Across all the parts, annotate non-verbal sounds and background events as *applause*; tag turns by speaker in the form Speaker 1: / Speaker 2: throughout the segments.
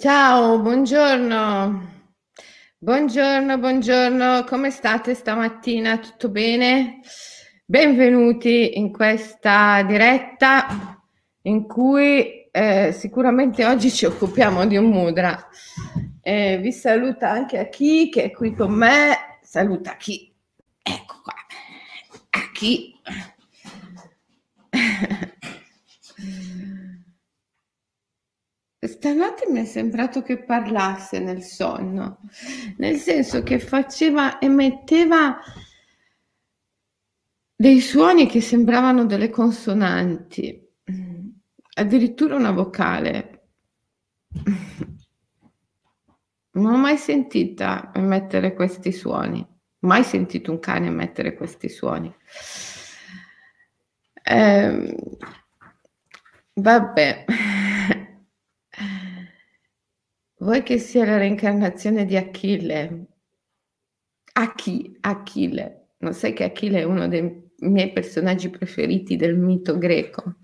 Speaker 1: Ciao, buongiorno. Buongiorno, buongiorno, come state stamattina? Tutto bene? Benvenuti in questa diretta in cui eh, sicuramente oggi ci occupiamo di un mudra. Eh, vi saluta anche a chi che è qui con me, saluta chi, ecco qua, a chi. Stanotte mi è sembrato che parlasse nel sonno, nel senso che faceva, emetteva dei suoni che sembravano delle consonanti, addirittura una vocale. Non ho mai sentita emettere questi suoni, mai sentito un cane emettere questi suoni. Eh, vabbè. Vuoi che sia la reincarnazione di Achille? Achi, Achille. Non sai che Achille è uno dei miei personaggi preferiti del mito greco?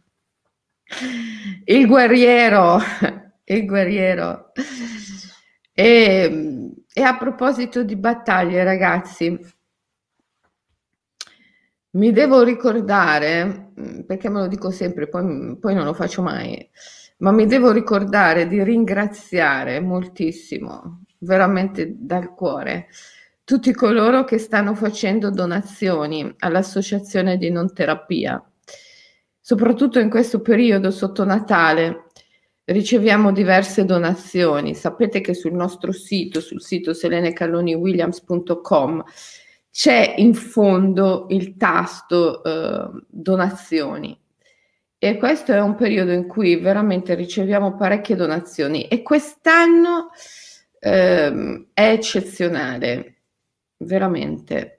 Speaker 1: Il guerriero, *laughs* il guerriero. E, e a proposito di battaglie, ragazzi, mi devo ricordare, perché me lo dico sempre, poi, poi non lo faccio mai, ma mi devo ricordare di ringraziare moltissimo, veramente dal cuore, tutti coloro che stanno facendo donazioni all'associazione di non terapia. Soprattutto in questo periodo sotto Natale riceviamo diverse donazioni. Sapete che sul nostro sito, sul sito selenecalloniwilliams.com, c'è in fondo il tasto eh, donazioni e questo è un periodo in cui veramente riceviamo parecchie donazioni e quest'anno ehm, è eccezionale, veramente.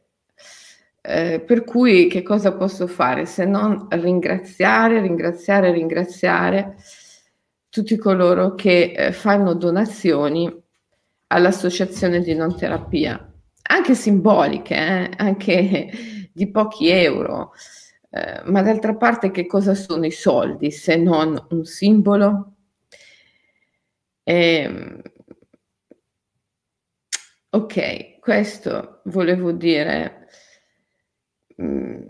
Speaker 1: Eh, per cui che cosa posso fare se non ringraziare, ringraziare, ringraziare tutti coloro che eh, fanno donazioni all'associazione di non terapia, anche simboliche, eh, anche di pochi euro. Eh, ma d'altra parte che cosa sono i soldi se non un simbolo? Eh, ok, questo volevo dire mm,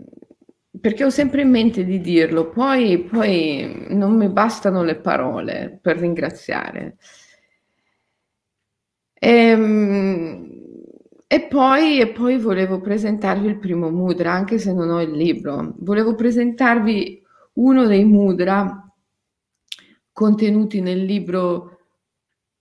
Speaker 1: perché ho sempre in mente di dirlo, poi, poi non mi bastano le parole per ringraziare. Ehm, e poi, e poi volevo presentarvi il primo mudra, anche se non ho il libro. Volevo presentarvi uno dei mudra contenuti nel libro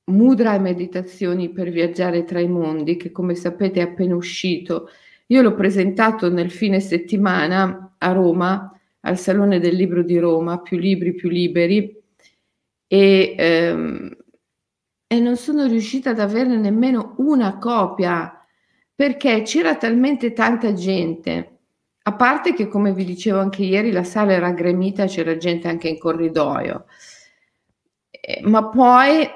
Speaker 1: Mudra e meditazioni per viaggiare tra i mondi, che come sapete è appena uscito. Io l'ho presentato nel fine settimana a Roma, al Salone del Libro di Roma, più libri, più liberi, e, ehm, e non sono riuscita ad averne nemmeno una copia perché c'era talmente tanta gente, a parte che come vi dicevo anche ieri la sala era gremita, c'era gente anche in corridoio, eh, ma poi,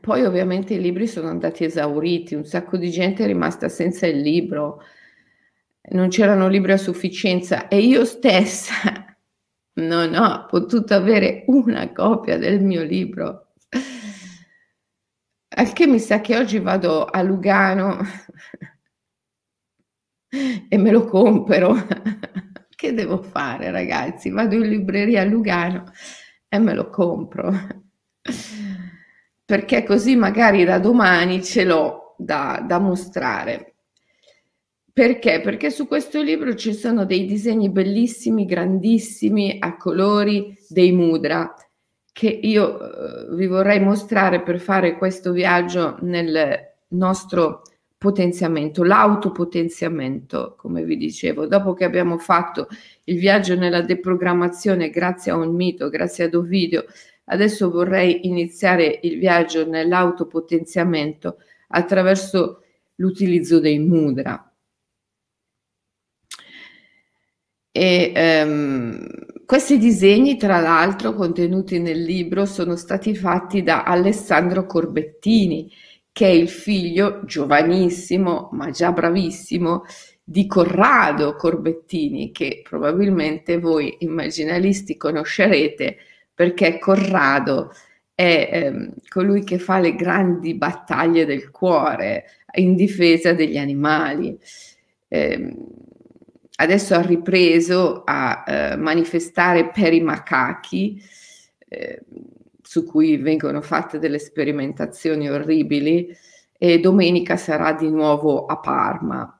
Speaker 1: poi ovviamente i libri sono andati esauriti, un sacco di gente è rimasta senza il libro, non c'erano libri a sufficienza e io stessa *laughs* non ho potuto avere una copia del mio libro. Al che mi sa che oggi vado a Lugano e me lo compro. *laughs* che devo fare, ragazzi? Vado in libreria a Lugano e me lo compro. Perché così magari da domani ce l'ho da, da mostrare. Perché? Perché su questo libro ci sono dei disegni bellissimi, grandissimi, a colori, dei mudra che io eh, vi vorrei mostrare per fare questo viaggio nel nostro potenziamento, l'autopotenziamento, come vi dicevo, dopo che abbiamo fatto il viaggio nella deprogrammazione grazie a un mito, grazie ad Ovidio, adesso vorrei iniziare il viaggio nell'autopotenziamento attraverso l'utilizzo dei mudra. E um, questi disegni, tra l'altro, contenuti nel libro, sono stati fatti da Alessandro Corbettini, che è il figlio giovanissimo, ma già bravissimo, di Corrado Corbettini, che probabilmente voi immaginalisti conoscerete perché Corrado è ehm, colui che fa le grandi battaglie del cuore in difesa degli animali. Eh, adesso ha ripreso a eh, manifestare per i macachi, eh, su cui vengono fatte delle sperimentazioni orribili, e domenica sarà di nuovo a Parma.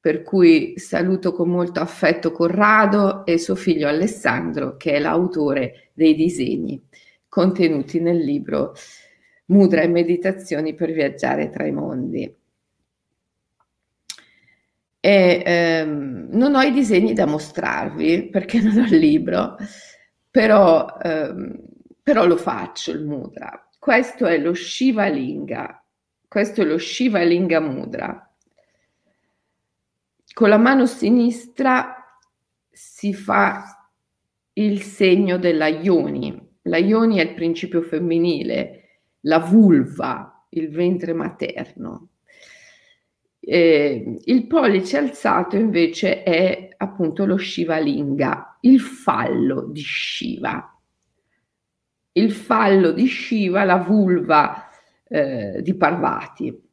Speaker 1: Per cui saluto con molto affetto Corrado e suo figlio Alessandro, che è l'autore dei disegni contenuti nel libro Mudra e meditazioni per viaggiare tra i mondi. E, ehm, non ho i disegni da mostrarvi perché non ho il libro, però, ehm, però lo faccio il mudra. Questo è lo Shiva Linga, questo è lo Shiva Linga Mudra. Con la mano sinistra si fa il segno della Yoni. La Yoni è il principio femminile, la vulva, il ventre materno. Eh, il pollice alzato invece è appunto lo Shiva Linga, il fallo di Shiva. Il fallo di Shiva, la vulva eh, di Parvati.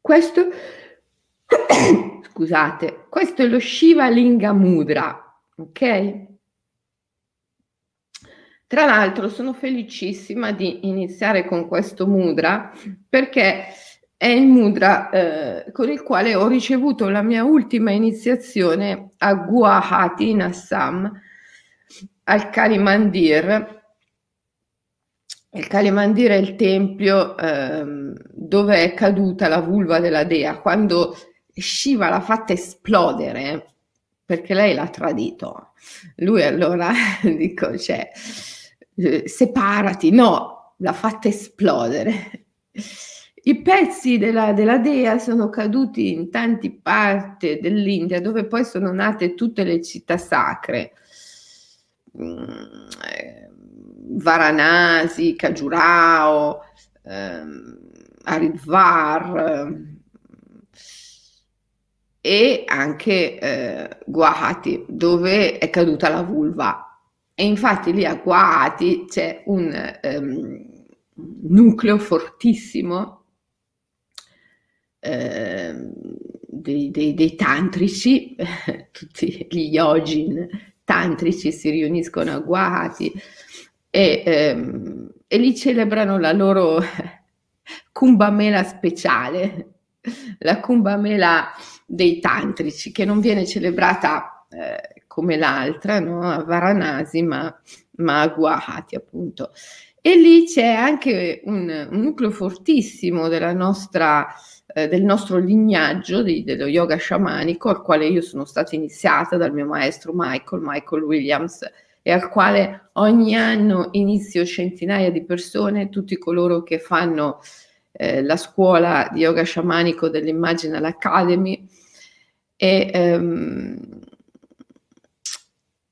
Speaker 1: Questo, *coughs* scusate, questo è lo Shiva Linga Mudra, ok? Tra l'altro sono felicissima di iniziare con questo mudra perché è il mudra eh, con il quale ho ricevuto la mia ultima iniziazione a Guwahati in Assam, al Kali Mandir. Il Kali Mandir è il tempio eh, dove è caduta la vulva della dea, quando Shiva l'ha fatta esplodere perché lei l'ha tradito. Lui allora, *laughs* dico, cioè, eh, separati, no, l'ha fatta esplodere. I pezzi della, della, dea sono caduti in tante parti dell'India dove poi sono nate tutte le città sacre. Mm, eh, Varanasi, Khajurao, ehm, Haridwar eh, e anche eh, Guwahati dove è caduta la vulva e infatti lì a Guati c'è un um, nucleo fortissimo eh, dei, dei, dei, tantrici, *laughs* tutti gli yogin tantrici si riuniscono a Guati e, ehm, e lì celebrano la loro *laughs* Kumbamela speciale, la Kumbamela dei tantrici che non viene celebrata eh, come l'altra, no? a Varanasi, ma, ma a Guwahati appunto. E lì c'è anche un, un nucleo fortissimo nostra, eh, del nostro lignaggio di, dello yoga sciamanico, al quale io sono stata iniziata dal mio maestro Michael, Michael Williams, e al quale ogni anno inizio centinaia di persone, tutti coloro che fanno eh, la scuola di yoga sciamanico dell'Imaginal Academy. E, ehm,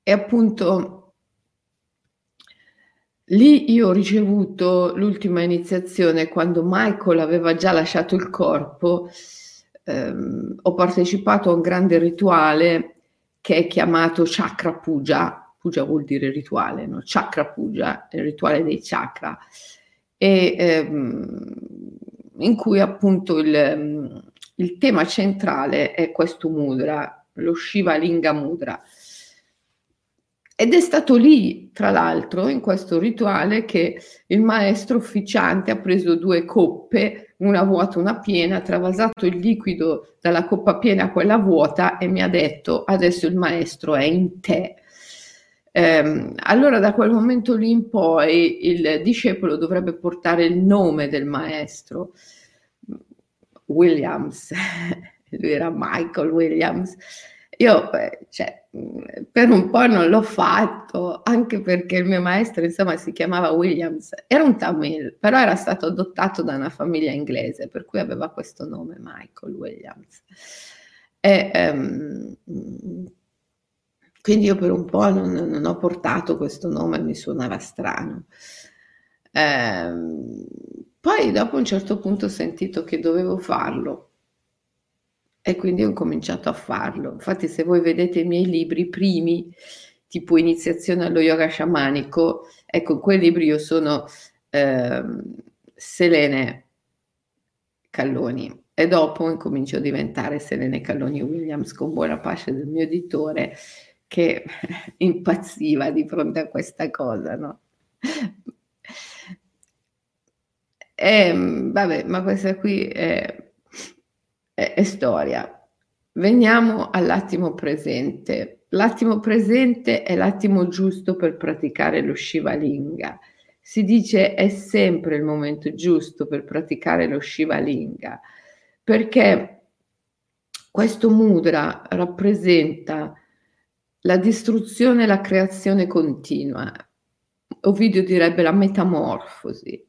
Speaker 1: e appunto lì io ho ricevuto l'ultima iniziazione quando Michael aveva già lasciato il corpo. Ehm, ho partecipato a un grande rituale che è chiamato Chakra Puja. Puja vuol dire rituale, no? Chakra Puja, il rituale dei chakra. E, ehm, in cui appunto il, il tema centrale è questo mudra, lo Shiva Linga Mudra ed è stato lì, tra l'altro, in questo rituale, che il maestro ufficiante ha preso due coppe, una vuota e una piena, ha travasato il liquido dalla coppa piena a quella vuota e mi ha detto adesso il maestro è in te. Eh, allora da quel momento lì in poi il discepolo dovrebbe portare il nome del maestro. Williams, *laughs* lui era Michael Williams. Io, cioè, per un po' non l'ho fatto, anche perché il mio maestro, insomma, si chiamava Williams, era un Tamil, però era stato adottato da una famiglia inglese, per cui aveva questo nome, Michael Williams. E, um, quindi io per un po' non, non, ho portato questo nome, mi suonava strano. Um, poi dopo un certo punto ho sentito che dovevo farlo e quindi ho cominciato a farlo. Infatti, se voi vedete i miei libri primi, tipo iniziazione allo yoga sciamanico, ecco, in quei libri io sono eh, Selene Calloni e dopo incomincio a diventare Selene Calloni Williams con buona pace del mio editore che *laughs* impazziva di fronte a questa cosa, no? E, ehm, vabbè, ma questa qui è, è, è storia. Veniamo all'attimo presente. L'attimo presente è l'attimo giusto per praticare lo Shiva Linga. Si dice è sempre il momento giusto per praticare lo Shiva Linga perché questo mudra rappresenta la distruzione e la creazione continua. Ovidio direbbe la metamorfosi,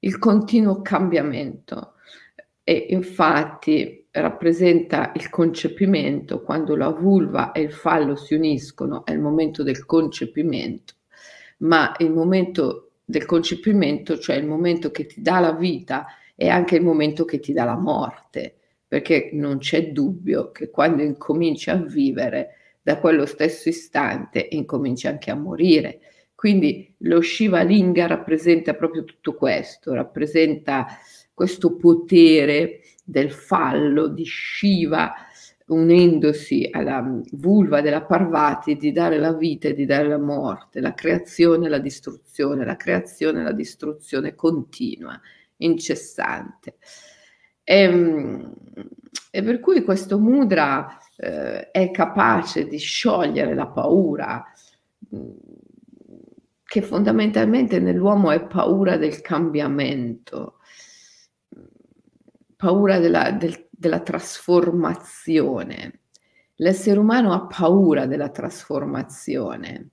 Speaker 1: il continuo cambiamento e infatti rappresenta il concepimento quando la vulva e il fallo si uniscono, è il momento del concepimento, ma il momento del concepimento, cioè il momento che ti dà la vita, è anche il momento che ti dà la morte, perché non c'è dubbio che quando incominci a vivere, da quello stesso istante incominci anche a morire. Quindi lo Shiva Linga rappresenta proprio tutto questo, rappresenta questo potere del fallo di Shiva unendosi alla vulva della Parvati di dare la vita e di dare la morte, la creazione e la distruzione, la creazione e la distruzione continua incessante. E, ehm, e per cui questo mudra eh, è capace di sciogliere la paura, mm, che fondamentalmente nell'uomo è paura del cambiamento, paura della, del, della trasformazione. L'essere umano ha paura della trasformazione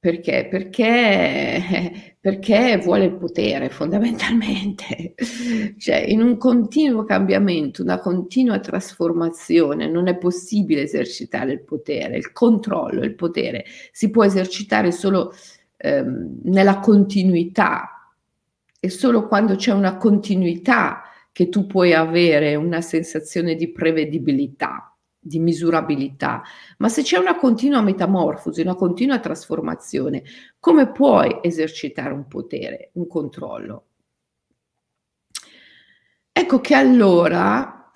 Speaker 1: perché? Perché, *laughs* perché vuole il potere fondamentalmente, *laughs* cioè in un continuo cambiamento, una continua trasformazione non è possibile esercitare il potere, il controllo, il potere si può esercitare solo ehm, nella continuità e solo quando c'è una continuità che tu puoi avere una sensazione di prevedibilità di misurabilità, ma se c'è una continua metamorfosi, una continua trasformazione, come puoi esercitare un potere, un controllo? Ecco che allora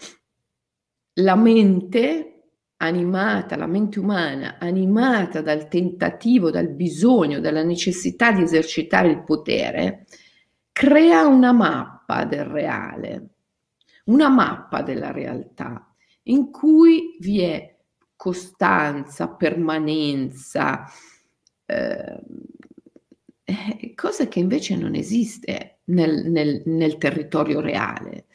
Speaker 1: la mente animata, la mente umana animata dal tentativo, dal bisogno, dalla necessità di esercitare il potere, crea una mappa del reale, una mappa della realtà in cui vi è costanza, permanenza, eh, cosa che invece non esiste nel, nel, nel territorio reale,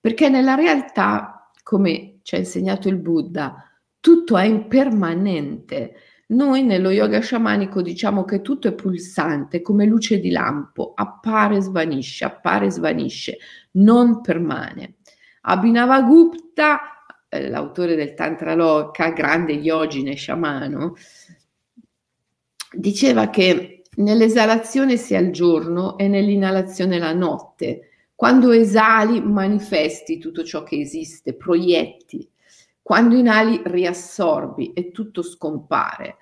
Speaker 1: perché nella realtà, come ci ha insegnato il Buddha, tutto è impermanente. Noi nello yoga sciamanico diciamo che tutto è pulsante, come luce di lampo, appare, svanisce, appare, svanisce, non permane. Abhinavagupta eh, l'autore del Tantra Loka, grande yogine sciamano, diceva che nell'esalazione sia il giorno e nell'inalazione la notte. Quando esali manifesti tutto ciò che esiste, proietti. Quando inali riassorbi e tutto scompare.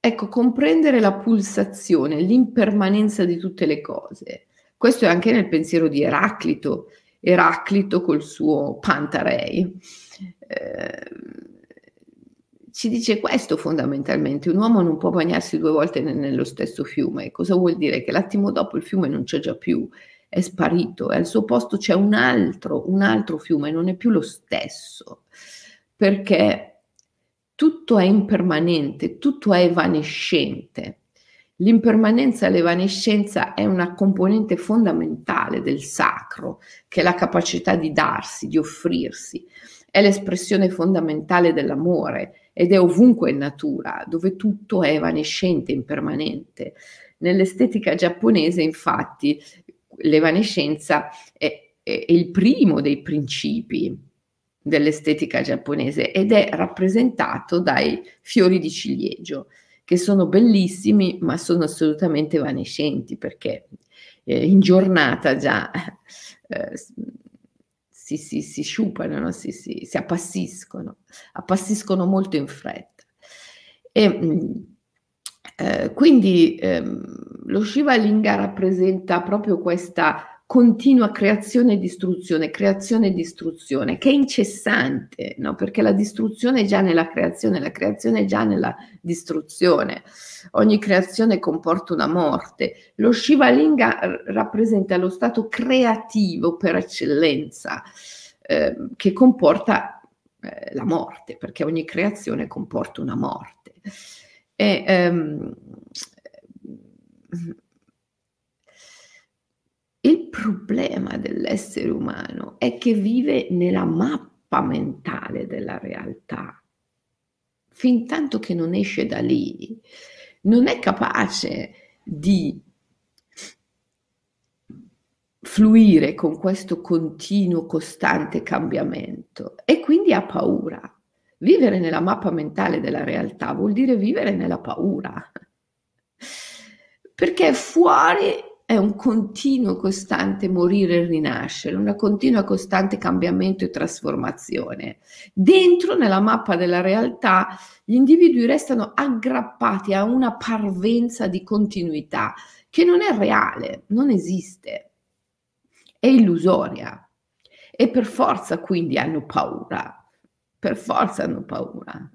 Speaker 1: Ecco, comprendere la pulsazione, l'impermanenza di tutte le cose. Questo è anche nel pensiero di Eraclito, Eraclito col suo Pantarei. Eh, ci dice questo fondamentalmente, un uomo non può bagnarsi due volte nello stesso fiume. Cosa vuol dire? Che l'attimo dopo il fiume non c'è già più, è sparito e al suo posto c'è un altro, un altro fiume, non è più lo stesso, perché tutto è impermanente, tutto è evanescente. L'impermanenza e l'evanescenza è una componente fondamentale del sacro, che è la capacità di darsi, di offrirsi. È l'espressione fondamentale dell'amore ed è ovunque in natura, dove tutto è evanescente, impermanente. Nell'estetica giapponese, infatti, l'evanescenza è, è il primo dei principi dell'estetica giapponese ed è rappresentato dai fiori di ciliegio che sono bellissimi ma sono assolutamente evanescenti perché eh, in giornata già eh, si, si, si sciupano, no? si, si, si appassiscono, appassiscono molto in fretta. E, mm, eh, quindi ehm, lo Shiva Linga rappresenta proprio questa continua creazione e distruzione, creazione e distruzione, che è incessante, no? perché la distruzione è già nella creazione, la creazione è già nella distruzione. Ogni creazione comporta una morte. Lo Shiva Linga rappresenta lo stato creativo per eccellenza, eh, che comporta eh, la morte, perché ogni creazione comporta una morte. E, ehm, il problema dell'essere umano è che vive nella mappa mentale della realtà. Fin tanto che non esce da lì, non è capace di fluire con questo continuo, costante cambiamento e quindi ha paura. Vivere nella mappa mentale della realtà vuol dire vivere nella paura, perché fuori è un continuo costante morire e rinascere, una continua costante cambiamento e trasformazione. Dentro, nella mappa della realtà, gli individui restano aggrappati a una parvenza di continuità che non è reale, non esiste, è illusoria e per forza quindi hanno paura, per forza hanno paura.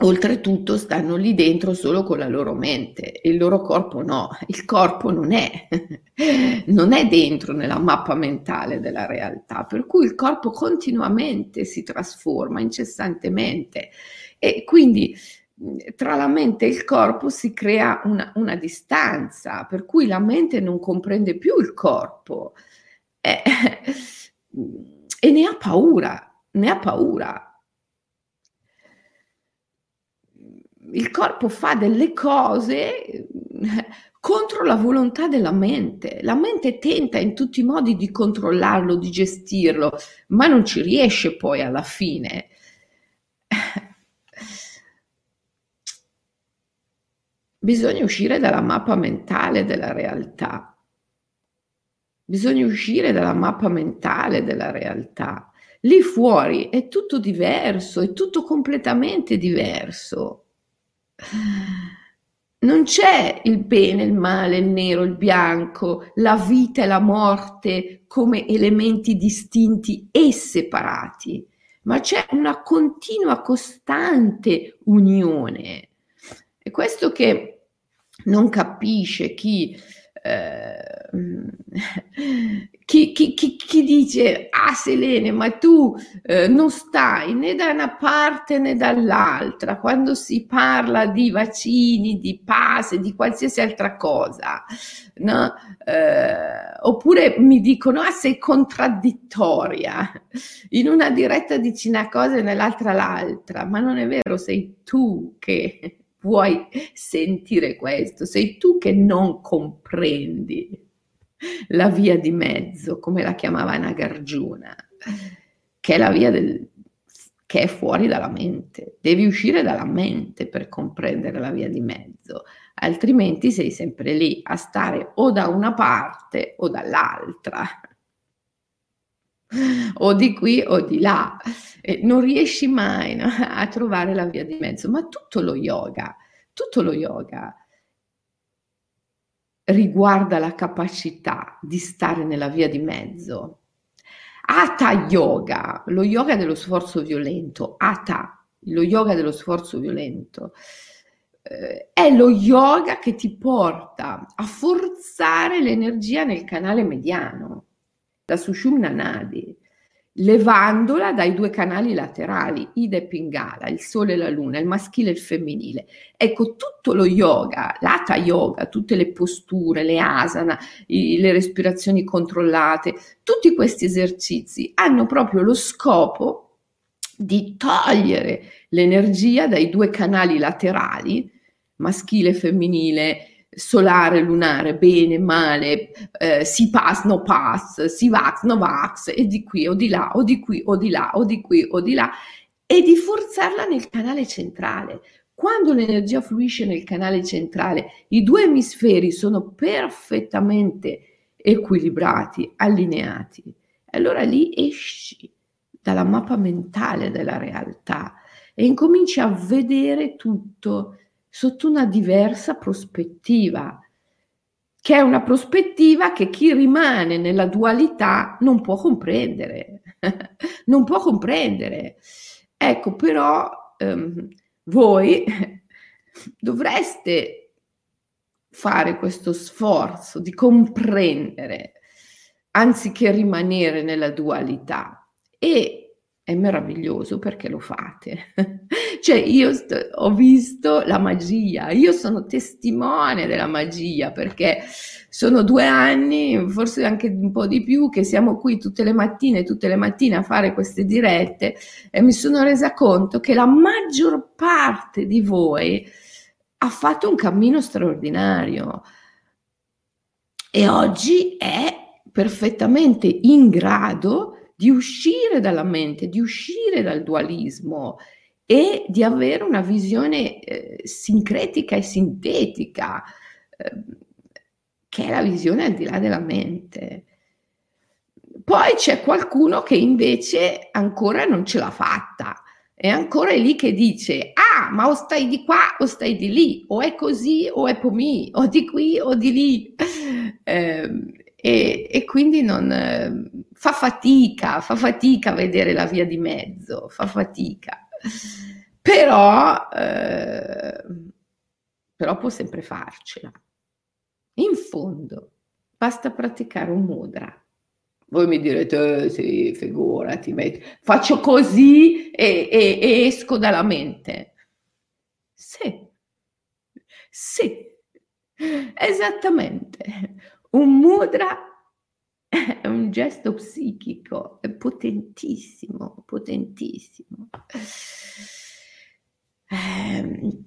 Speaker 1: Oltretutto stanno lì dentro solo con la loro mente, il loro corpo no, il corpo non è, *laughs* non è dentro nella mappa mentale della realtà, per cui il corpo continuamente si trasforma incessantemente e quindi tra la mente e il corpo si crea una, una distanza, per cui la mente non comprende più il corpo *laughs* e, e ne ha paura, ne ha paura il corpo fa delle cose eh, contro la volontà della mente. La mente tenta in tutti i modi di controllarlo, di gestirlo, ma non ci riesce poi alla fine. Bisogna uscire dalla mappa mentale della realtà. Bisogna uscire dalla mappa mentale della realtà. Lì fuori è tutto diverso, è tutto completamente diverso. Non c'è il bene, il male, il nero, il bianco, la vita e la morte come elementi distinti e separati, ma c'è una continua, costante unione. È questo che non capisce chi eh, *laughs* chi, chi, chi, chi, dice, ah Selene, ma tu eh, non stai né da una parte né dall'altra quando si parla di vaccini, di passe, di qualsiasi altra cosa, no? eh, oppure mi dicono, ah sei contraddittoria, in una diretta dici una cosa e nell'altra l'altra, ma non è vero, sei tu che vuoi sentire questo, sei tu che non comprendi la via di mezzo, come la chiamava Nagarjuna, che è la via del, che è fuori dalla mente. Devi uscire dalla mente per comprendere la via di mezzo, altrimenti sei sempre lì a stare o da una parte o dall'altra, o di qui o di là. E non riesci mai no, a trovare la via di mezzo, ma tutto lo yoga, tutto lo yoga riguarda la capacità di stare nella via di mezzo. Hatha yoga, lo yoga dello sforzo violento, Hatha, lo yoga dello sforzo violento, eh, è lo yoga che ti porta a forzare l'energia nel canale mediano, la Sushumna Nadi levandola dai due canali laterali, Ida e Pingala, il sole e la luna, il maschile e il femminile. Ecco, tutto lo yoga, l'ata yoga, tutte le posture, le asana, i, le respirazioni controllate, tutti questi esercizi hanno proprio lo scopo di togliere l'energia dai due canali laterali, maschile e femminile, solare, lunare, bene, male, eh, si pass, no pass, si vax, no vax, e di qui o di là, o di qui o di là, o di qui o di là, e di forzarla nel canale centrale. Quando l'energia fluisce nel canale centrale, i due emisferi sono perfettamente equilibrati, allineati. Allora lì esci dalla mappa mentale della realtà e incominci a vedere tutto sotto una diversa prospettiva, che è una prospettiva che chi rimane nella dualità non può comprendere, *laughs* non può comprendere. Ecco, però ehm, voi *laughs* dovreste fare questo sforzo di comprendere anziché rimanere nella dualità e è meraviglioso perché lo fate. *laughs* cioè io st- ho visto la magia, io sono testimone della magia perché sono due anni, forse anche un po' di più, che siamo qui tutte le mattine, tutte le mattine a fare queste dirette e mi sono resa conto che la maggior parte di voi ha fatto un cammino straordinario e oggi è perfettamente in grado di uscire dalla mente, di uscire dal dualismo e di avere una visione eh, sincretica e sintetica, eh, che è la visione al di là della mente. Poi c'è qualcuno che invece ancora non ce l'ha fatta, è ancora lì che dice, ah, ma o stai di qua o stai di lì, o è così o è pomì, o di qui o di lì. *laughs* Eh, e, e quindi non, fa fatica, fa fatica a vedere la via di mezzo, fa fatica. Però, eh, però può sempre farcela. In fondo, basta praticare un mudra. Voi mi direte, eh, sì, figurati, faccio così e, e, e esco dalla mente. Sì, sì, esattamente. Un mudra è un gesto psichico, è potentissimo, potentissimo. Eh,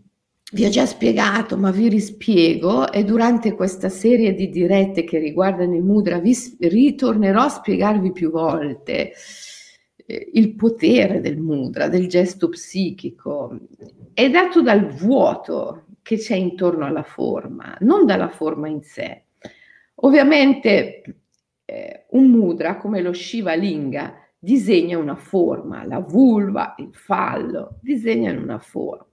Speaker 1: vi ho già spiegato, ma vi rispiego e durante questa serie di dirette che riguardano i mudra vi ritornerò a spiegarvi più volte eh, il potere del mudra, del gesto psichico. È dato dal vuoto che c'è intorno alla forma, non dalla forma in sé. Ovviamente eh, un mudra come lo Shiva Linga disegna una forma, la vulva, il fallo, disegnano una forma.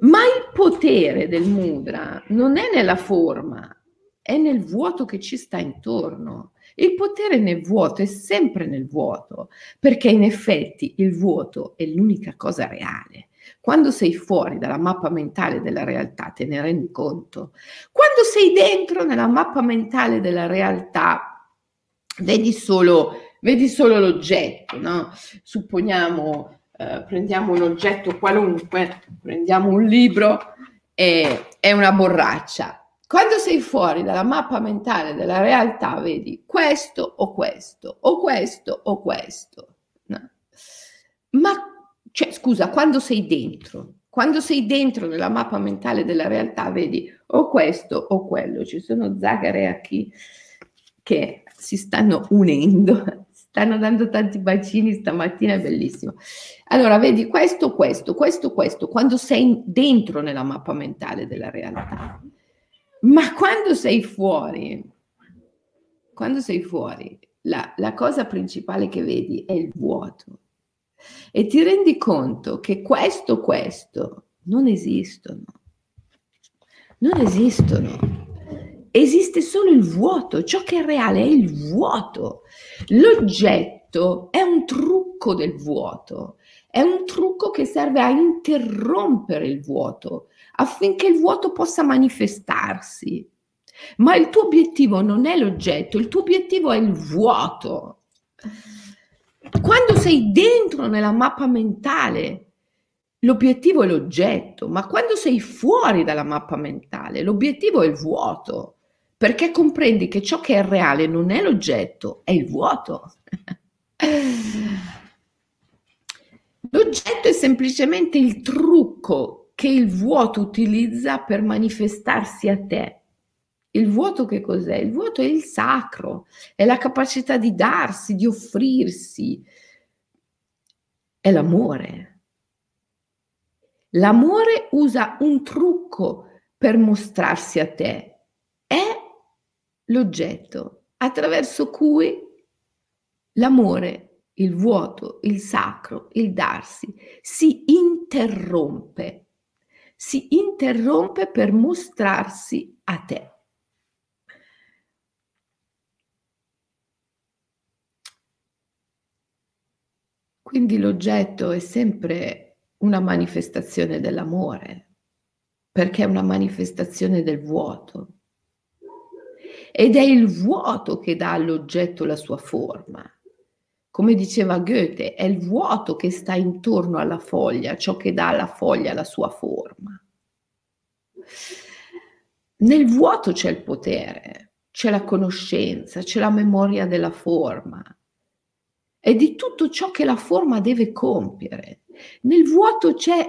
Speaker 1: Ma il potere del mudra non è nella forma, è nel vuoto che ci sta intorno. Il potere nel vuoto è sempre nel vuoto, perché in effetti il vuoto è l'unica cosa reale. Quando sei fuori dalla mappa mentale della realtà te ne rendi conto. Quando sei dentro nella mappa mentale della realtà vedi solo, vedi solo l'oggetto, no? Supponiamo, eh, prendiamo un oggetto qualunque, prendiamo un libro e è una borraccia. Quando sei fuori dalla mappa mentale della realtà vedi questo o questo, o questo o questo. No? Ma cioè, scusa, quando sei dentro, quando sei dentro nella mappa mentale della realtà, vedi o questo o quello. Ci sono Zagare qui che si stanno unendo, *laughs* stanno dando tanti bacini stamattina, è bellissimo. Allora, vedi questo, questo, questo, questo, quando sei dentro nella mappa mentale della realtà. Ma quando sei fuori, quando sei fuori, la, la cosa principale che vedi è il vuoto e ti rendi conto che questo, questo non esistono. Non esistono. Esiste solo il vuoto, ciò che è reale è il vuoto. L'oggetto è un trucco del vuoto, è un trucco che serve a interrompere il vuoto affinché il vuoto possa manifestarsi. Ma il tuo obiettivo non è l'oggetto, il tuo obiettivo è il vuoto. Quando sei dentro nella mappa mentale, l'obiettivo è l'oggetto, ma quando sei fuori dalla mappa mentale, l'obiettivo è il vuoto, perché comprendi che ciò che è reale non è l'oggetto, è il vuoto. *laughs* L'oggetto è semplicemente il trucco che il vuoto utilizza per manifestarsi a te. Il vuoto che cos'è? Il vuoto è il sacro, è la capacità di darsi, di offrirsi, è l'amore. L'amore usa un trucco per mostrarsi a te, è l'oggetto attraverso cui l'amore il vuoto, il sacro, il darsi, si interrompe, si interrompe per mostrarsi a te. Quindi l'oggetto è sempre una manifestazione dell'amore, perché è una manifestazione del vuoto. Ed è il vuoto che dà all'oggetto la sua forma. Come diceva Goethe, è il vuoto che sta intorno alla foglia, ciò che dà alla foglia la sua forma. Nel vuoto c'è il potere, c'è la conoscenza, c'è la memoria della forma e di tutto ciò che la forma deve compiere. Nel vuoto c'è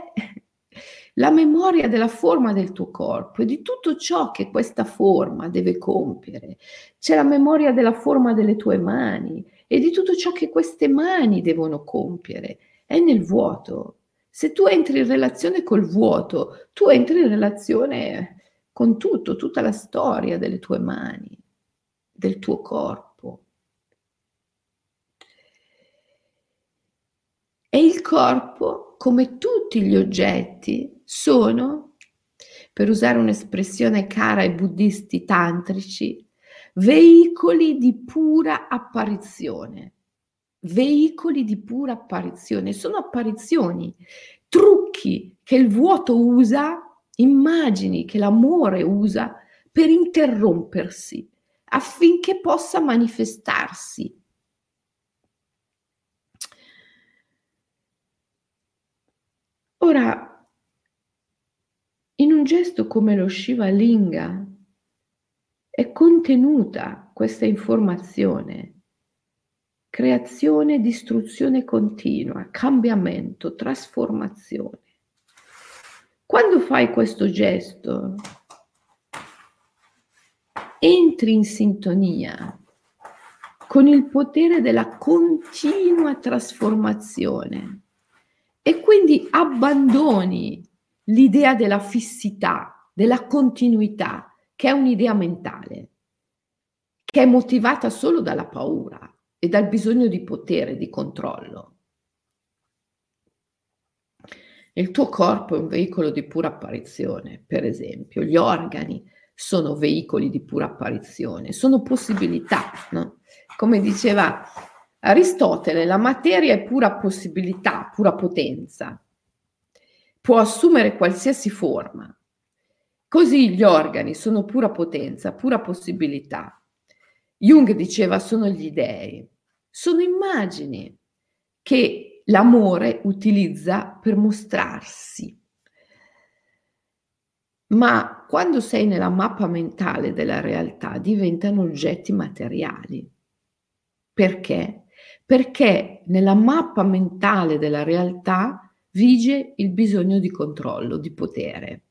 Speaker 1: la memoria della forma del tuo corpo e di tutto ciò che questa forma deve compiere. C'è la memoria della forma delle tue mani e di tutto ciò che queste mani devono compiere. È nel vuoto. Se tu entri in relazione col vuoto, tu entri in relazione con tutto, tutta la storia delle tue mani, del tuo corpo. E il corpo, come tutti gli oggetti, sono, per usare un'espressione cara ai buddisti tantrici, veicoli di pura apparizione. Veicoli di pura apparizione, sono apparizioni, trucchi che il vuoto usa, immagini che l'amore usa per interrompersi affinché possa manifestarsi. Ora, in un gesto come lo Shiva Linga è contenuta questa informazione. Creazione, distruzione continua, cambiamento, trasformazione. Quando fai questo gesto, entri in sintonia con il potere della continua trasformazione e quindi abbandoni l'idea della fissità, della continuità, che è un'idea mentale, che è motivata solo dalla paura e dal bisogno di potere, di controllo. Il tuo corpo è un veicolo di pura apparizione, per esempio, gli organi sono veicoli di pura apparizione, sono possibilità, no? Come diceva Aristotele, la materia è pura possibilità, pura potenza può assumere qualsiasi forma. Così gli organi sono pura potenza, pura possibilità. Jung diceva sono gli dei, sono immagini che l'amore utilizza per mostrarsi. Ma quando sei nella mappa mentale della realtà diventano oggetti materiali. Perché? Perché nella mappa mentale della realtà vige il bisogno di controllo, di potere.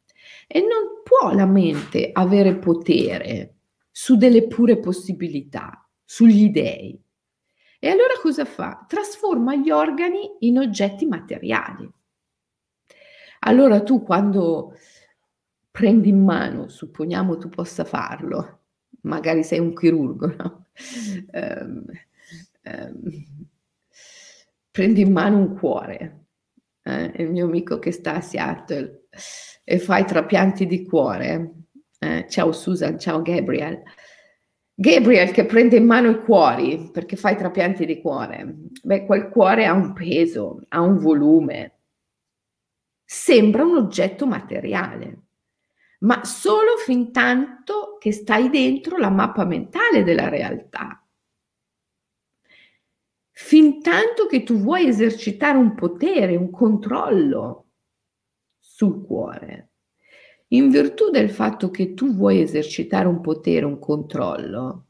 Speaker 1: E non può la mente avere potere su delle pure possibilità, sugli dei. E allora cosa fa? Trasforma gli organi in oggetti materiali. Allora tu quando prendi in mano, supponiamo tu possa farlo, magari sei un chirurgo, no? um, prendi in mano un cuore, eh, il mio amico che sta a Seattle e fa i trapianti di cuore. Eh, ciao Susan, ciao Gabriel. Gabriel che prende in mano i cuori perché fa i trapianti di cuore. Beh, quel cuore ha un peso, ha un volume. Sembra un oggetto materiale, ma solo fin tanto che stai dentro la mappa mentale della realtà fin tanto che tu vuoi esercitare un potere, un controllo sul cuore. In virtù del fatto che tu vuoi esercitare un potere, un controllo,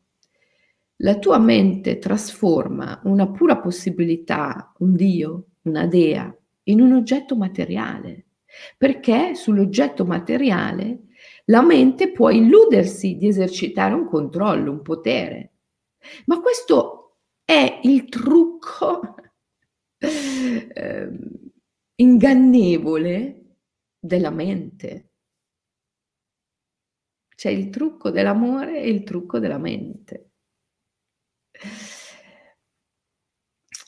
Speaker 1: la tua mente trasforma una pura possibilità, un Dio, una dea, in un oggetto materiale, perché sull'oggetto materiale la mente può illudersi di esercitare un controllo, un potere. Ma questo è il trucco eh, ingannevole della mente. C'è il trucco dell'amore e il trucco della mente.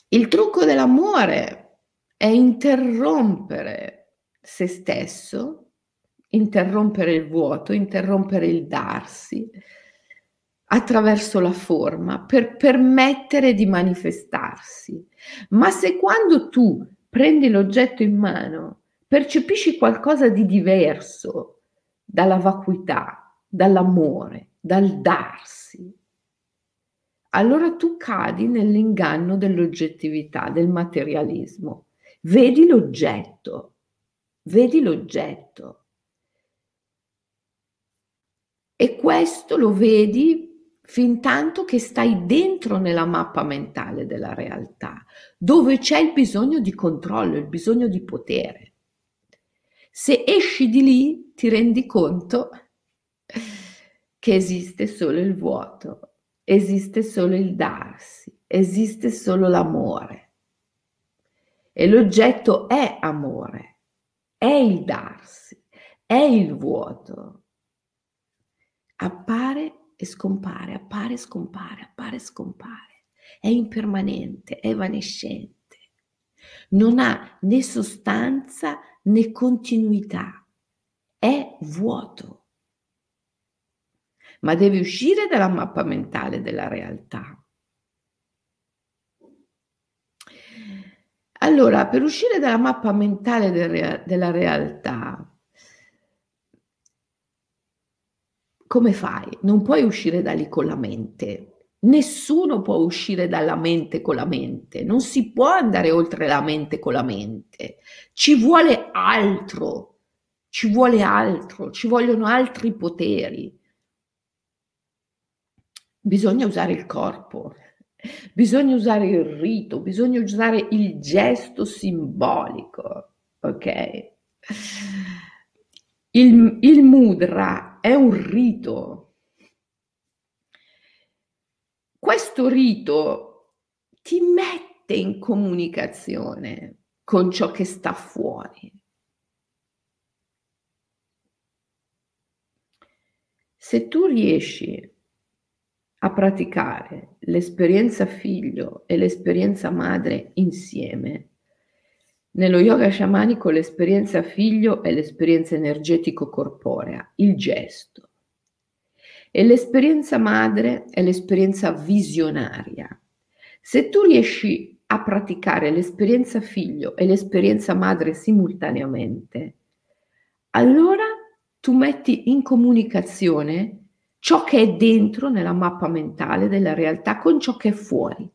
Speaker 1: Il trucco dell'amore è interrompere se stesso, interrompere il vuoto, interrompere il darsi attraverso la forma per permettere di manifestarsi. Ma se quando tu prendi l'oggetto in mano percepisci qualcosa di diverso dalla vacuità, dall'amore, dal darsi, allora tu cadi nell'inganno dell'oggettività, del materialismo. Vedi l'oggetto, vedi l'oggetto. E questo lo vedi fin tanto che stai dentro nella mappa mentale della realtà, dove c'è il bisogno di controllo, il bisogno di potere. Se esci di lì ti rendi conto che esiste solo il vuoto, esiste solo il darsi, esiste solo l'amore. E l'oggetto è amore, è il darsi, è il vuoto. Appare e scompare, appare scompare, appare scompare. È impermanente, è evanescente. Non ha né sostanza né continuità. È vuoto ma devi uscire dalla mappa mentale della realtà. Allora, per uscire dalla mappa mentale del, della realtà, come fai? Non puoi uscire da lì con la mente. Nessuno può uscire dalla mente con la mente, non si può andare oltre la mente con la mente. Ci vuole altro, ci vuole altro, ci vogliono altri poteri bisogna usare il corpo, bisogna usare il rito, bisogna usare il gesto simbolico, ok? Il, il mudra è un rito. Questo rito ti mette in comunicazione con ciò che sta fuori. Se tu riesci a praticare l'esperienza figlio e l'esperienza madre insieme. Nello yoga sciamanico l'esperienza figlio è l'esperienza energetico-corporea, il gesto. E l'esperienza madre è l'esperienza visionaria. Se tu riesci a praticare l'esperienza figlio e l'esperienza madre simultaneamente, allora tu metti in comunicazione ciò che è dentro nella mappa mentale della realtà con ciò che è fuori.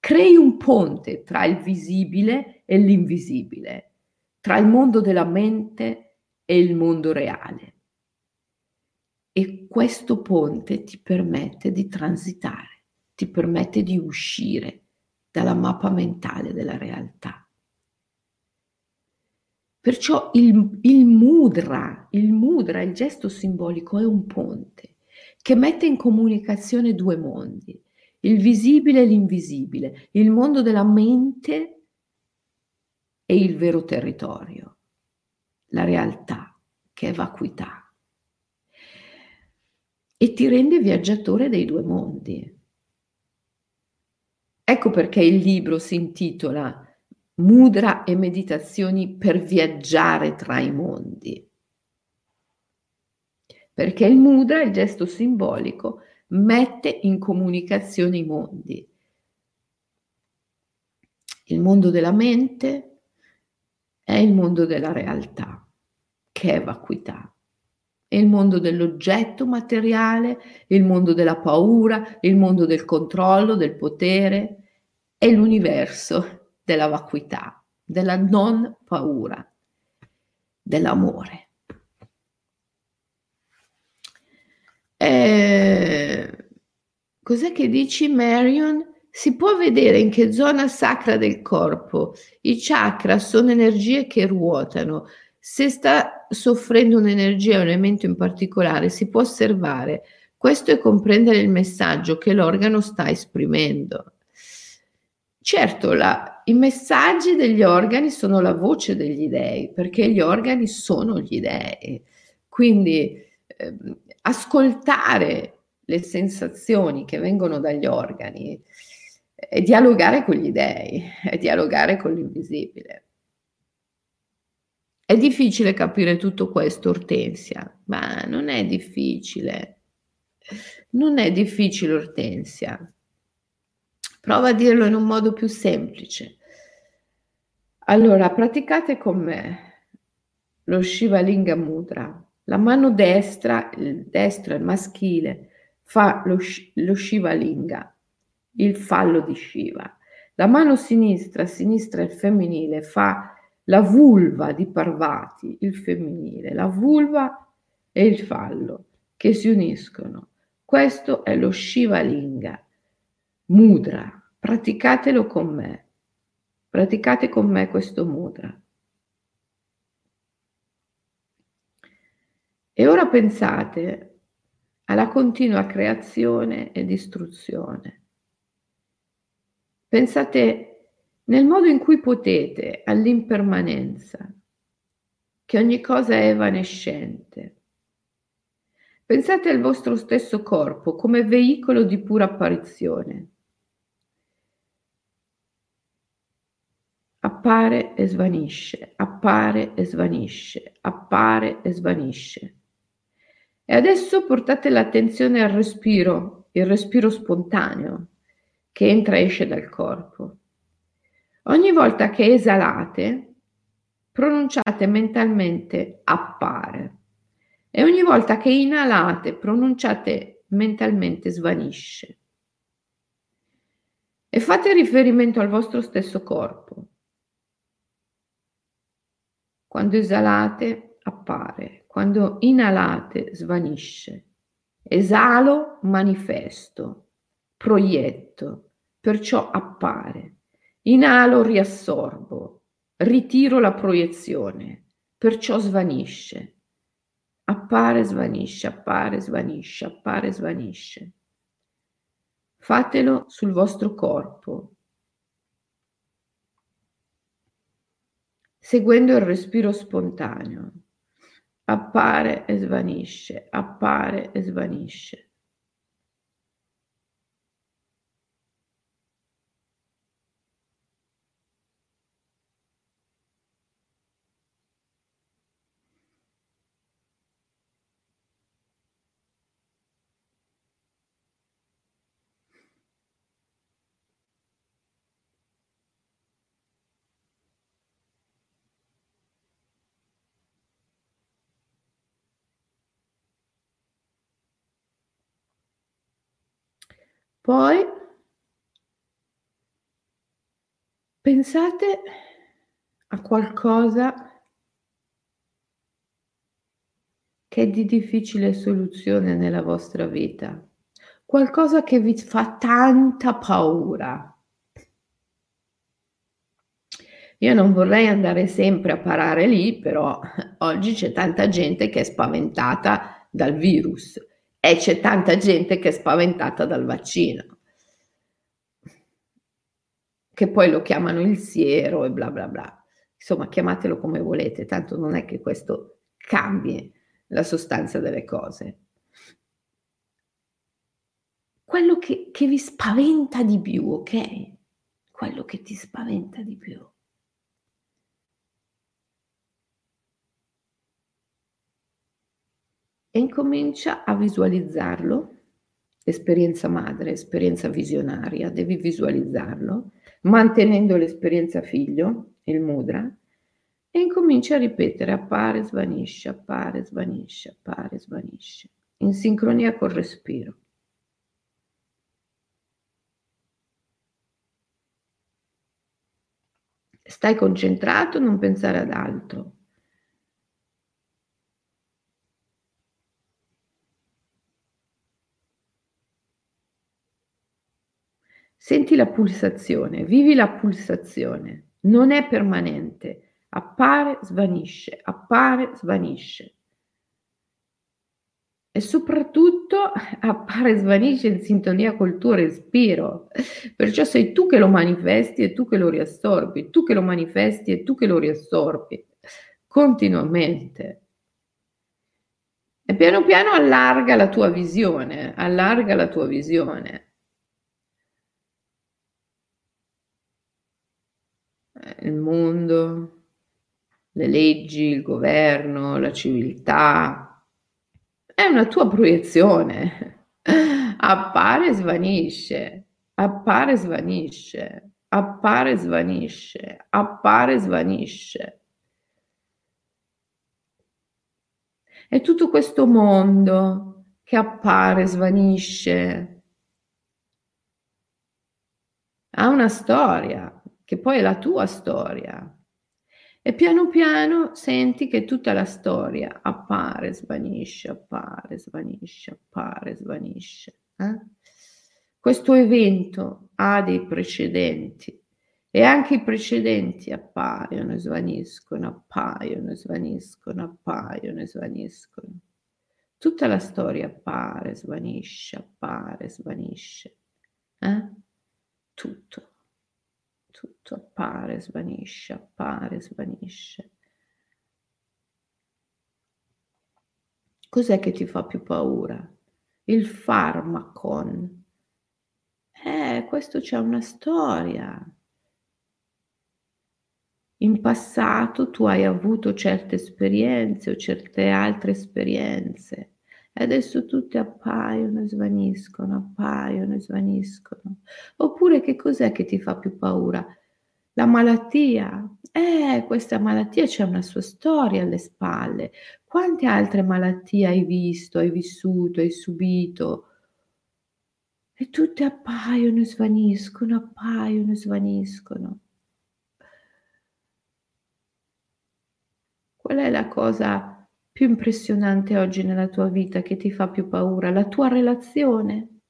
Speaker 1: Crei un ponte tra il visibile e l'invisibile, tra il mondo della mente e il mondo reale. E questo ponte ti permette di transitare, ti permette di uscire dalla mappa mentale della realtà. Perciò il, il mudra, il mudra, il gesto simbolico è un ponte che mette in comunicazione due mondi, il visibile e l'invisibile, il mondo della mente e il vero territorio, la realtà che è vacuità. E ti rende viaggiatore dei due mondi. Ecco perché il libro si intitola Mudra e meditazioni per viaggiare tra i mondi perché il mudra, il gesto simbolico, mette in comunicazione i mondi. Il mondo della mente è il mondo della realtà, che è vacuità. È il mondo dell'oggetto materiale, il mondo della paura, il mondo del controllo, del potere, è l'universo della vacuità, della non paura, dell'amore. Eh, cos'è che dici, Marion? Si può vedere in che zona sacra del corpo i chakra sono energie che ruotano. Se sta soffrendo un'energia, un elemento in particolare, si può osservare. Questo è comprendere il messaggio che l'organo sta esprimendo. Certo, la, i messaggi degli organi sono la voce degli dei, perché gli organi sono gli dei. Quindi eh, ascoltare le sensazioni che vengono dagli organi è dialogare con gli dèi, è dialogare con l'invisibile. È difficile capire tutto questo, Ortensia, ma non è difficile. Non è difficile, Ortensia. Prova a dirlo in un modo più semplice. Allora, praticate con me lo Shiva Linga Mudra. La mano destra, il destro, il maschile, fa lo, lo Shiva il fallo di Shiva. La mano sinistra, sinistra il femminile, fa la vulva di Parvati, il femminile, la vulva e il fallo che si uniscono. Questo è lo Shiva Linga, mudra. Praticatelo con me. Praticate con me questo mudra. E ora pensate alla continua creazione e distruzione. Pensate nel modo in cui potete all'impermanenza, che ogni cosa è evanescente. Pensate al vostro stesso corpo come veicolo di pura apparizione appare e svanisce, appare e svanisce, appare e svanisce. E adesso portate l'attenzione al respiro, il respiro spontaneo che entra e esce dal corpo. Ogni volta che esalate, pronunciate mentalmente appare. E ogni volta che inalate, pronunciate mentalmente svanisce. E fate riferimento al vostro stesso corpo. Quando esalate appare, quando inalate svanisce. Esalo manifesto, proietto, perciò appare. Inalo riassorbo, ritiro la proiezione, perciò svanisce. Appare, svanisce, appare, svanisce, appare, svanisce. Fatelo sul vostro corpo, seguendo il respiro spontaneo. Appare e svanisce, appare e svanisce. Poi pensate a qualcosa che è di difficile soluzione nella vostra vita, qualcosa che vi fa tanta paura. Io non vorrei andare sempre a parare lì, però oggi c'è tanta gente che è spaventata dal virus e c'è tanta gente che è spaventata dal vaccino, che poi lo chiamano il siero e bla bla bla. Insomma, chiamatelo come volete, tanto non è che questo cambi la sostanza delle cose. Quello che, che vi spaventa di più, ok? Quello che ti spaventa di più. E incomincia a visualizzarlo, esperienza madre, esperienza visionaria, devi visualizzarlo, mantenendo l'esperienza figlio, il mudra, e incomincia a ripetere appare, svanisce, appare, svanisce, appare, svanisce, in sincronia col respiro. Stai concentrato, non pensare ad altro. Senti la pulsazione, vivi la pulsazione, non è permanente, appare, svanisce, appare, svanisce. E soprattutto *laughs* appare, svanisce in sintonia col tuo respiro. Perciò sei tu che lo manifesti e tu che lo riassorbi, tu che lo manifesti e tu che lo riassorbi continuamente. E piano piano allarga la tua visione, allarga la tua visione. Il mondo, le leggi, il governo, la civiltà. È una tua proiezione. Appare e svanisce, appare e svanisce, appare e svanisce, appare e svanisce. È tutto questo mondo che appare, svanisce, ha una storia, che poi è la tua storia. E piano piano senti che tutta la storia appare, svanisce, appare, svanisce, appare, svanisce. Eh? Questo evento ha dei precedenti e anche i precedenti appaiono svaniscono, appaiono svaniscono, appaiono e svaniscono. Tutta la storia appare, svanisce, appare, svanisce. Eh? Tutto tutto appare, svanisce, appare, svanisce. Cos'è che ti fa più paura? Il farmacon. Eh, questo c'è una storia. In passato tu hai avuto certe esperienze o certe altre esperienze e adesso tutte appaiono e svaniscono, appaiono e svaniscono. Oppure che cos'è che ti fa più paura? La malattia. Eh, questa malattia c'è una sua storia alle spalle. Quante altre malattie hai visto, hai vissuto, hai subito? E tutte appaiono e svaniscono, appaiono e svaniscono. Qual è la cosa più impressionante oggi nella tua vita che ti fa più paura? La tua relazione?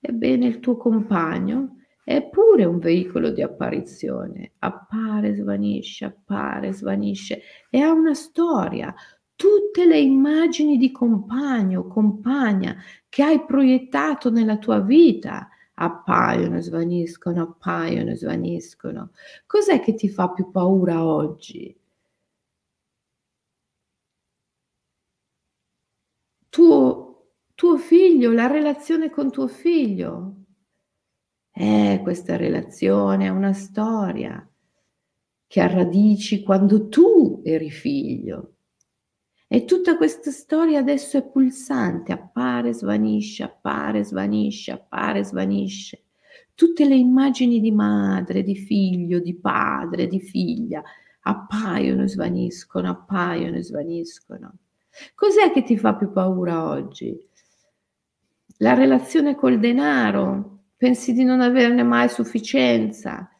Speaker 1: Ebbene, il tuo compagno è pure un veicolo di apparizione. Appare, svanisce, appare, svanisce e ha una storia. Tutte le immagini di compagno, compagna che hai proiettato nella tua vita appaiono svaniscono, appaiono svaniscono. Cos'è che ti fa più paura oggi? Tuo, tuo figlio, la relazione con tuo figlio. Eh, questa relazione ha una storia che ha radici quando tu eri figlio. E tutta questa storia adesso è pulsante, appare, svanisce, appare, svanisce, appare, svanisce. Tutte le immagini di madre, di figlio, di padre, di figlia appaiono e svaniscono, appaiono e svaniscono. Cos'è che ti fa più paura oggi? La relazione col denaro? Pensi di non averne mai sufficienza?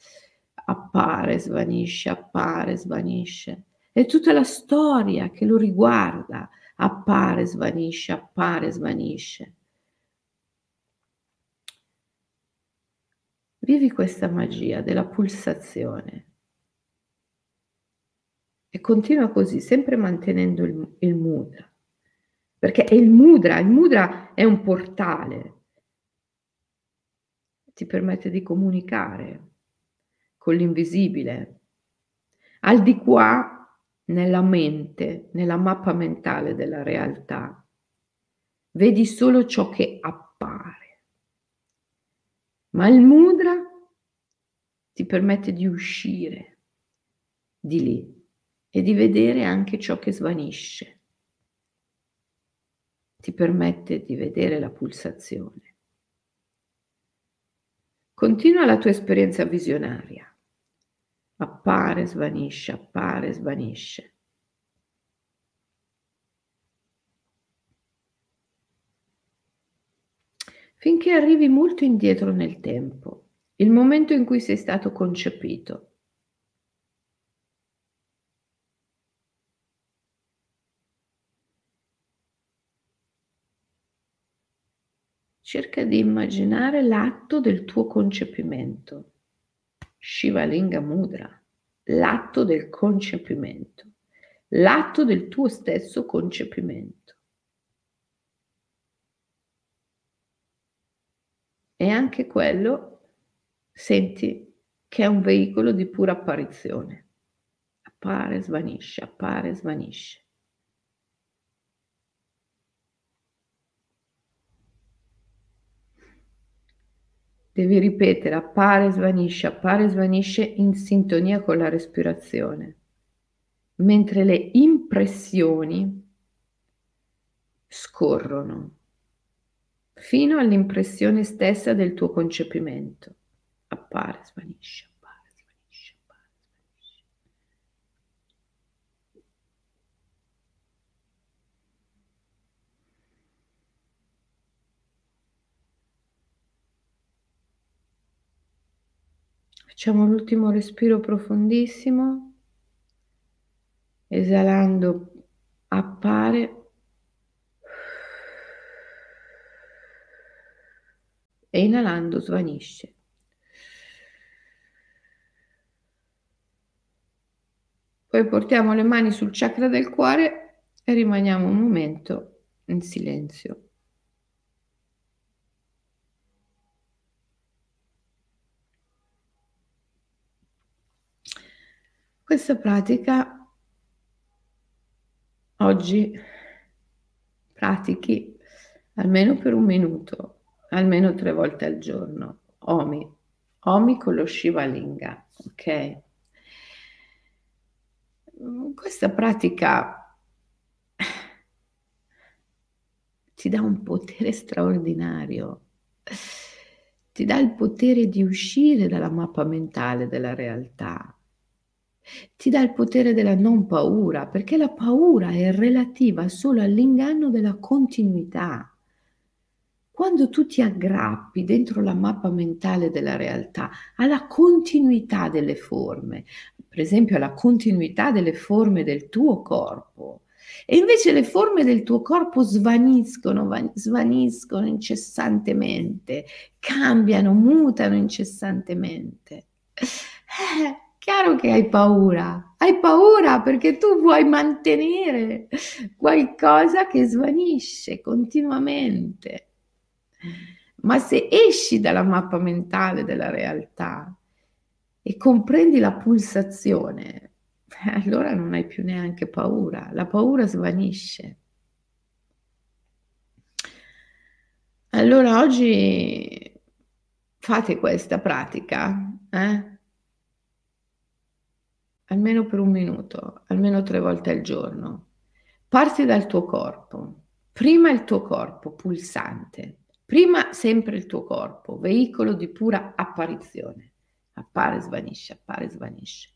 Speaker 1: Appare, svanisce, appare, svanisce. E tutta la storia che lo riguarda appare, svanisce, appare, svanisce. Vivi questa magia della pulsazione e continua così, sempre mantenendo il, il mudra. Perché è il mudra, il mudra è un portale, ti permette di comunicare con l'invisibile. Al di qua, nella mente, nella mappa mentale della realtà, vedi solo ciò che appare. Ma il mudra ti permette di uscire di lì e di vedere anche ciò che svanisce. Ti permette di vedere la pulsazione. Continua la tua esperienza visionaria. Appare, svanisce, appare, svanisce. Finché arrivi molto indietro nel tempo, il momento in cui sei stato concepito cerca di immaginare l'atto del tuo concepimento. Shivalinga Mudra, l'atto del concepimento, l'atto del tuo stesso concepimento. E anche quello senti che è un veicolo di pura apparizione. Appare, svanisce, appare, svanisce. Devi ripetere appare, svanisce, appare, svanisce in sintonia con la respirazione, mentre le impressioni scorrono fino all'impressione stessa del tuo concepimento. Appare, svanisce, appare, svanisce. Facciamo l'ultimo respiro profondissimo, esalando appare e inalando svanisce. Poi portiamo le mani sul chakra del cuore e rimaniamo un momento in silenzio. Questa pratica oggi pratichi almeno per un minuto almeno tre volte al giorno. Omi, Omi con lo Shiva Linga, ok? Questa pratica ti dà un potere straordinario, ti dà il potere di uscire dalla mappa mentale della realtà, ti dà il potere della non paura, perché la paura è relativa solo all'inganno della continuità. Quando tu ti aggrappi dentro la mappa mentale della realtà alla continuità delle forme, per esempio alla continuità delle forme del tuo corpo, e invece le forme del tuo corpo svaniscono, svaniscono incessantemente, cambiano, mutano incessantemente. Eh, chiaro che hai paura, hai paura perché tu vuoi mantenere qualcosa che svanisce continuamente. Ma se esci dalla mappa mentale della realtà e comprendi la pulsazione, allora non hai più neanche paura, la paura svanisce. Allora oggi fate questa pratica, eh? Almeno per un minuto, almeno tre volte al giorno. Parti dal tuo corpo, prima il tuo corpo pulsante, Prima sempre il tuo corpo, veicolo di pura apparizione. Appare, svanisce, appare, svanisce.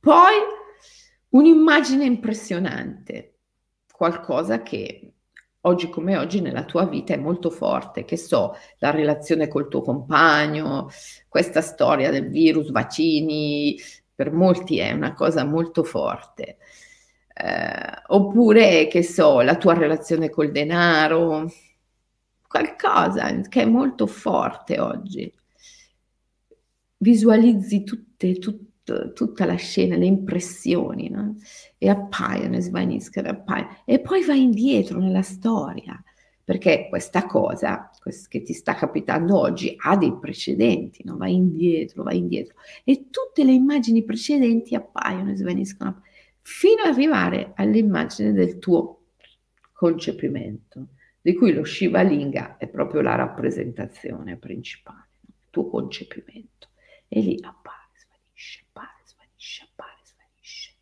Speaker 1: Poi un'immagine impressionante, qualcosa che oggi come oggi nella tua vita è molto forte, che so, la relazione col tuo compagno, questa storia del virus, vaccini, per molti è una cosa molto forte. Eh, oppure, che so, la tua relazione col denaro, qualcosa che è molto forte oggi. Visualizzi tutte, tut, tutta la scena, le impressioni, no? e appaiono e svaniscono, appaiono. e poi vai indietro nella storia, perché questa cosa che ti sta capitando oggi ha dei precedenti, no? vai indietro, vai indietro, e tutte le immagini precedenti appaiono e svaniscono, fino ad arrivare all'immagine del tuo concepimento di cui lo Shiva Linga è proprio la rappresentazione principale, il tuo concepimento. E lì appare, svanisce, appare, svanisce, appare, svanisce.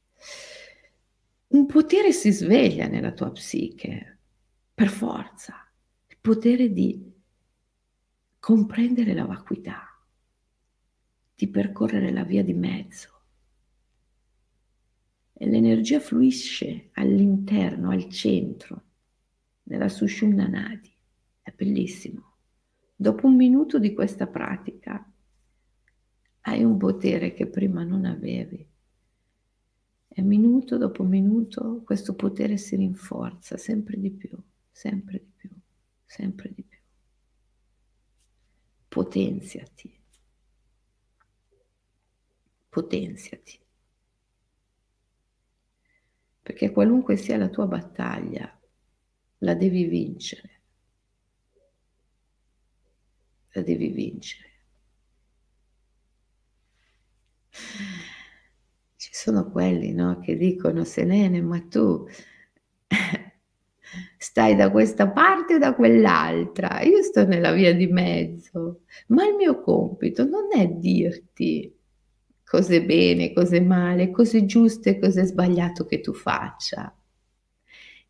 Speaker 1: Un potere si sveglia nella tua psiche, per forza, il potere di comprendere la vacuità, di percorrere la via di mezzo. E l'energia fluisce all'interno, al centro nella Sushumna Nadi. È bellissimo. Dopo un minuto di questa pratica hai un potere che prima non avevi. E minuto dopo minuto questo potere si rinforza sempre di più, sempre di più, sempre di più. Potenziati. Potenziati. Perché qualunque sia la tua battaglia, la devi vincere. La devi vincere. Ci sono quelli no, che dicono, Selene, ma tu stai da questa parte o da quell'altra, io sto nella via di mezzo, ma il mio compito non è dirti cose bene, cose male, cose giuste, cose sbagliato che tu faccia.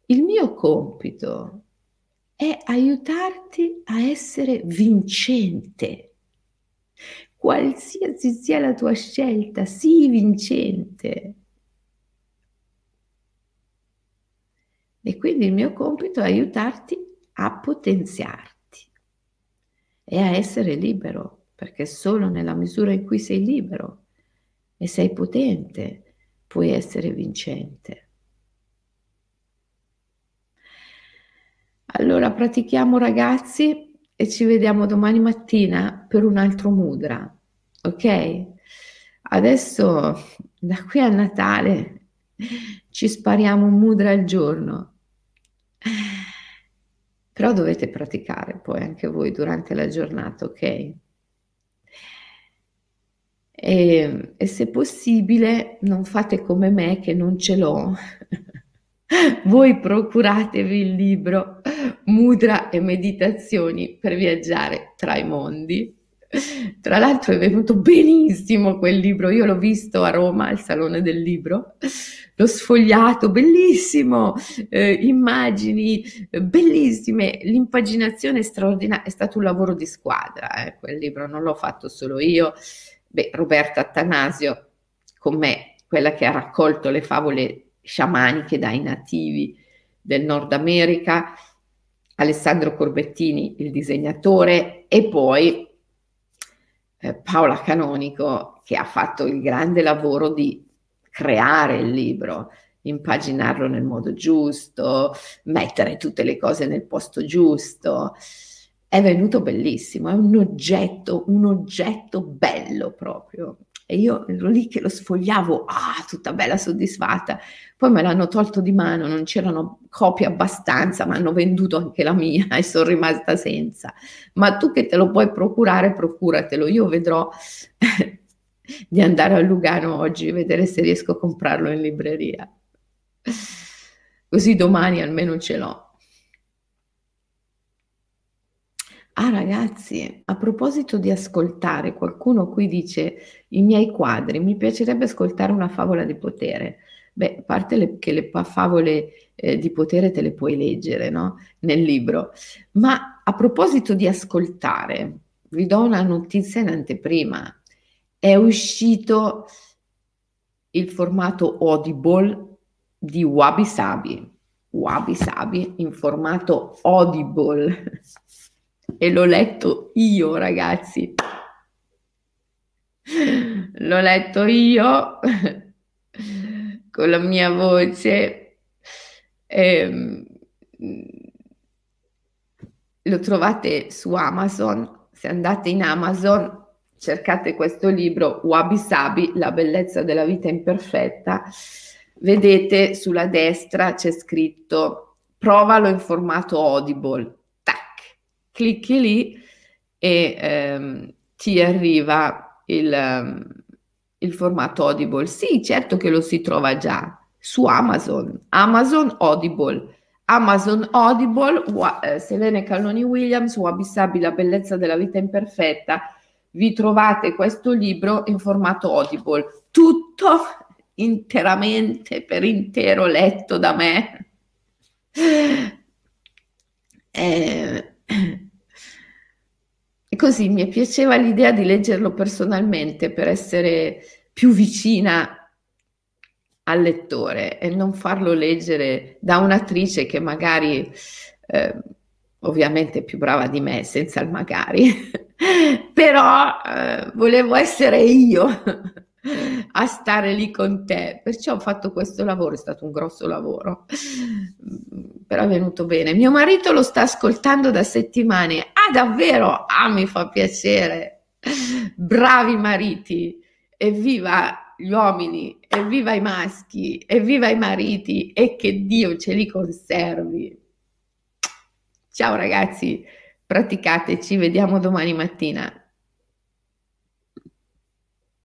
Speaker 1: Il mio compito è aiutarti a essere vincente. Qualsiasi sia la tua scelta, sii vincente. E quindi il mio compito è aiutarti a potenziarti e a essere libero, perché solo nella misura in cui sei libero e sei potente puoi essere vincente. Allora pratichiamo ragazzi e ci vediamo domani mattina per un altro mudra, ok? Adesso da qui a Natale ci spariamo un mudra al giorno. *sighs* Però dovete praticare poi anche voi durante la giornata, ok? E, e se possibile non fate come me che non ce l'ho. *laughs* voi procuratevi il libro Mudra e meditazioni per viaggiare tra i mondi tra l'altro è venuto benissimo quel libro, io l'ho visto a Roma al Salone del Libro, l'ho sfogliato, bellissimo, eh, immagini bellissime, l'impaginazione straordinaria, è stato un lavoro di squadra eh, quel libro, non l'ho fatto solo io, beh Roberta Attanasio con me, quella che ha raccolto le favole sciamaniche dai nativi del Nord America, Alessandro Corbettini, il disegnatore, e poi eh, Paola Canonico che ha fatto il grande lavoro di creare il libro, impaginarlo nel modo giusto, mettere tutte le cose nel posto giusto. È venuto bellissimo, è un oggetto, un oggetto bello proprio. E io ero lì che lo sfogliavo, ah, tutta bella soddisfatta. Poi me l'hanno tolto di mano, non c'erano copie abbastanza, ma hanno venduto anche la mia *laughs* e sono rimasta senza. Ma tu che te lo puoi procurare, procuratelo. Io vedrò *laughs* di andare a Lugano oggi e vedere se riesco a comprarlo in libreria. Così domani almeno ce l'ho. Ah ragazzi, a proposito di ascoltare, qualcuno qui dice i miei quadri, mi piacerebbe ascoltare una favola di potere. Beh, a parte le, che le favole eh, di potere te le puoi leggere no? nel libro, ma a proposito di ascoltare, vi do una notizia in anteprima. È uscito il formato Audible di Wabi Sabi. Wabi Sabi in formato Audible *laughs* e l'ho letto io, ragazzi. L'ho letto io con la mia voce. E, lo trovate su Amazon. Se andate in Amazon, cercate questo libro, Wabi Sabi, La bellezza della vita imperfetta. Vedete sulla destra c'è scritto provalo in formato audible clicchi lì e ehm, ti arriva il, um, il formato Audible. Sì, certo che lo si trova già su Amazon, Amazon Audible. Amazon Audible, uh, Selene Cannoni Williams, Wabi Sabi, La bellezza della vita imperfetta. Vi trovate questo libro in formato Audible, tutto interamente, per intero, letto da me. Eh, così mi piaceva l'idea di leggerlo personalmente per essere più vicina al lettore e non farlo leggere da un'attrice che magari eh, ovviamente è più brava di me, senza il magari, *laughs* però eh, volevo essere io a stare lì con te. Perciò ho fatto questo lavoro, è stato un grosso lavoro, però è venuto bene. Mio marito lo sta ascoltando da settimane. Ah, davvero? Ah, mi fa piacere. Bravi mariti, evviva gli uomini, evviva i maschi, evviva i mariti e che Dio ce li conservi. Ciao ragazzi, praticate, ci vediamo domani mattina.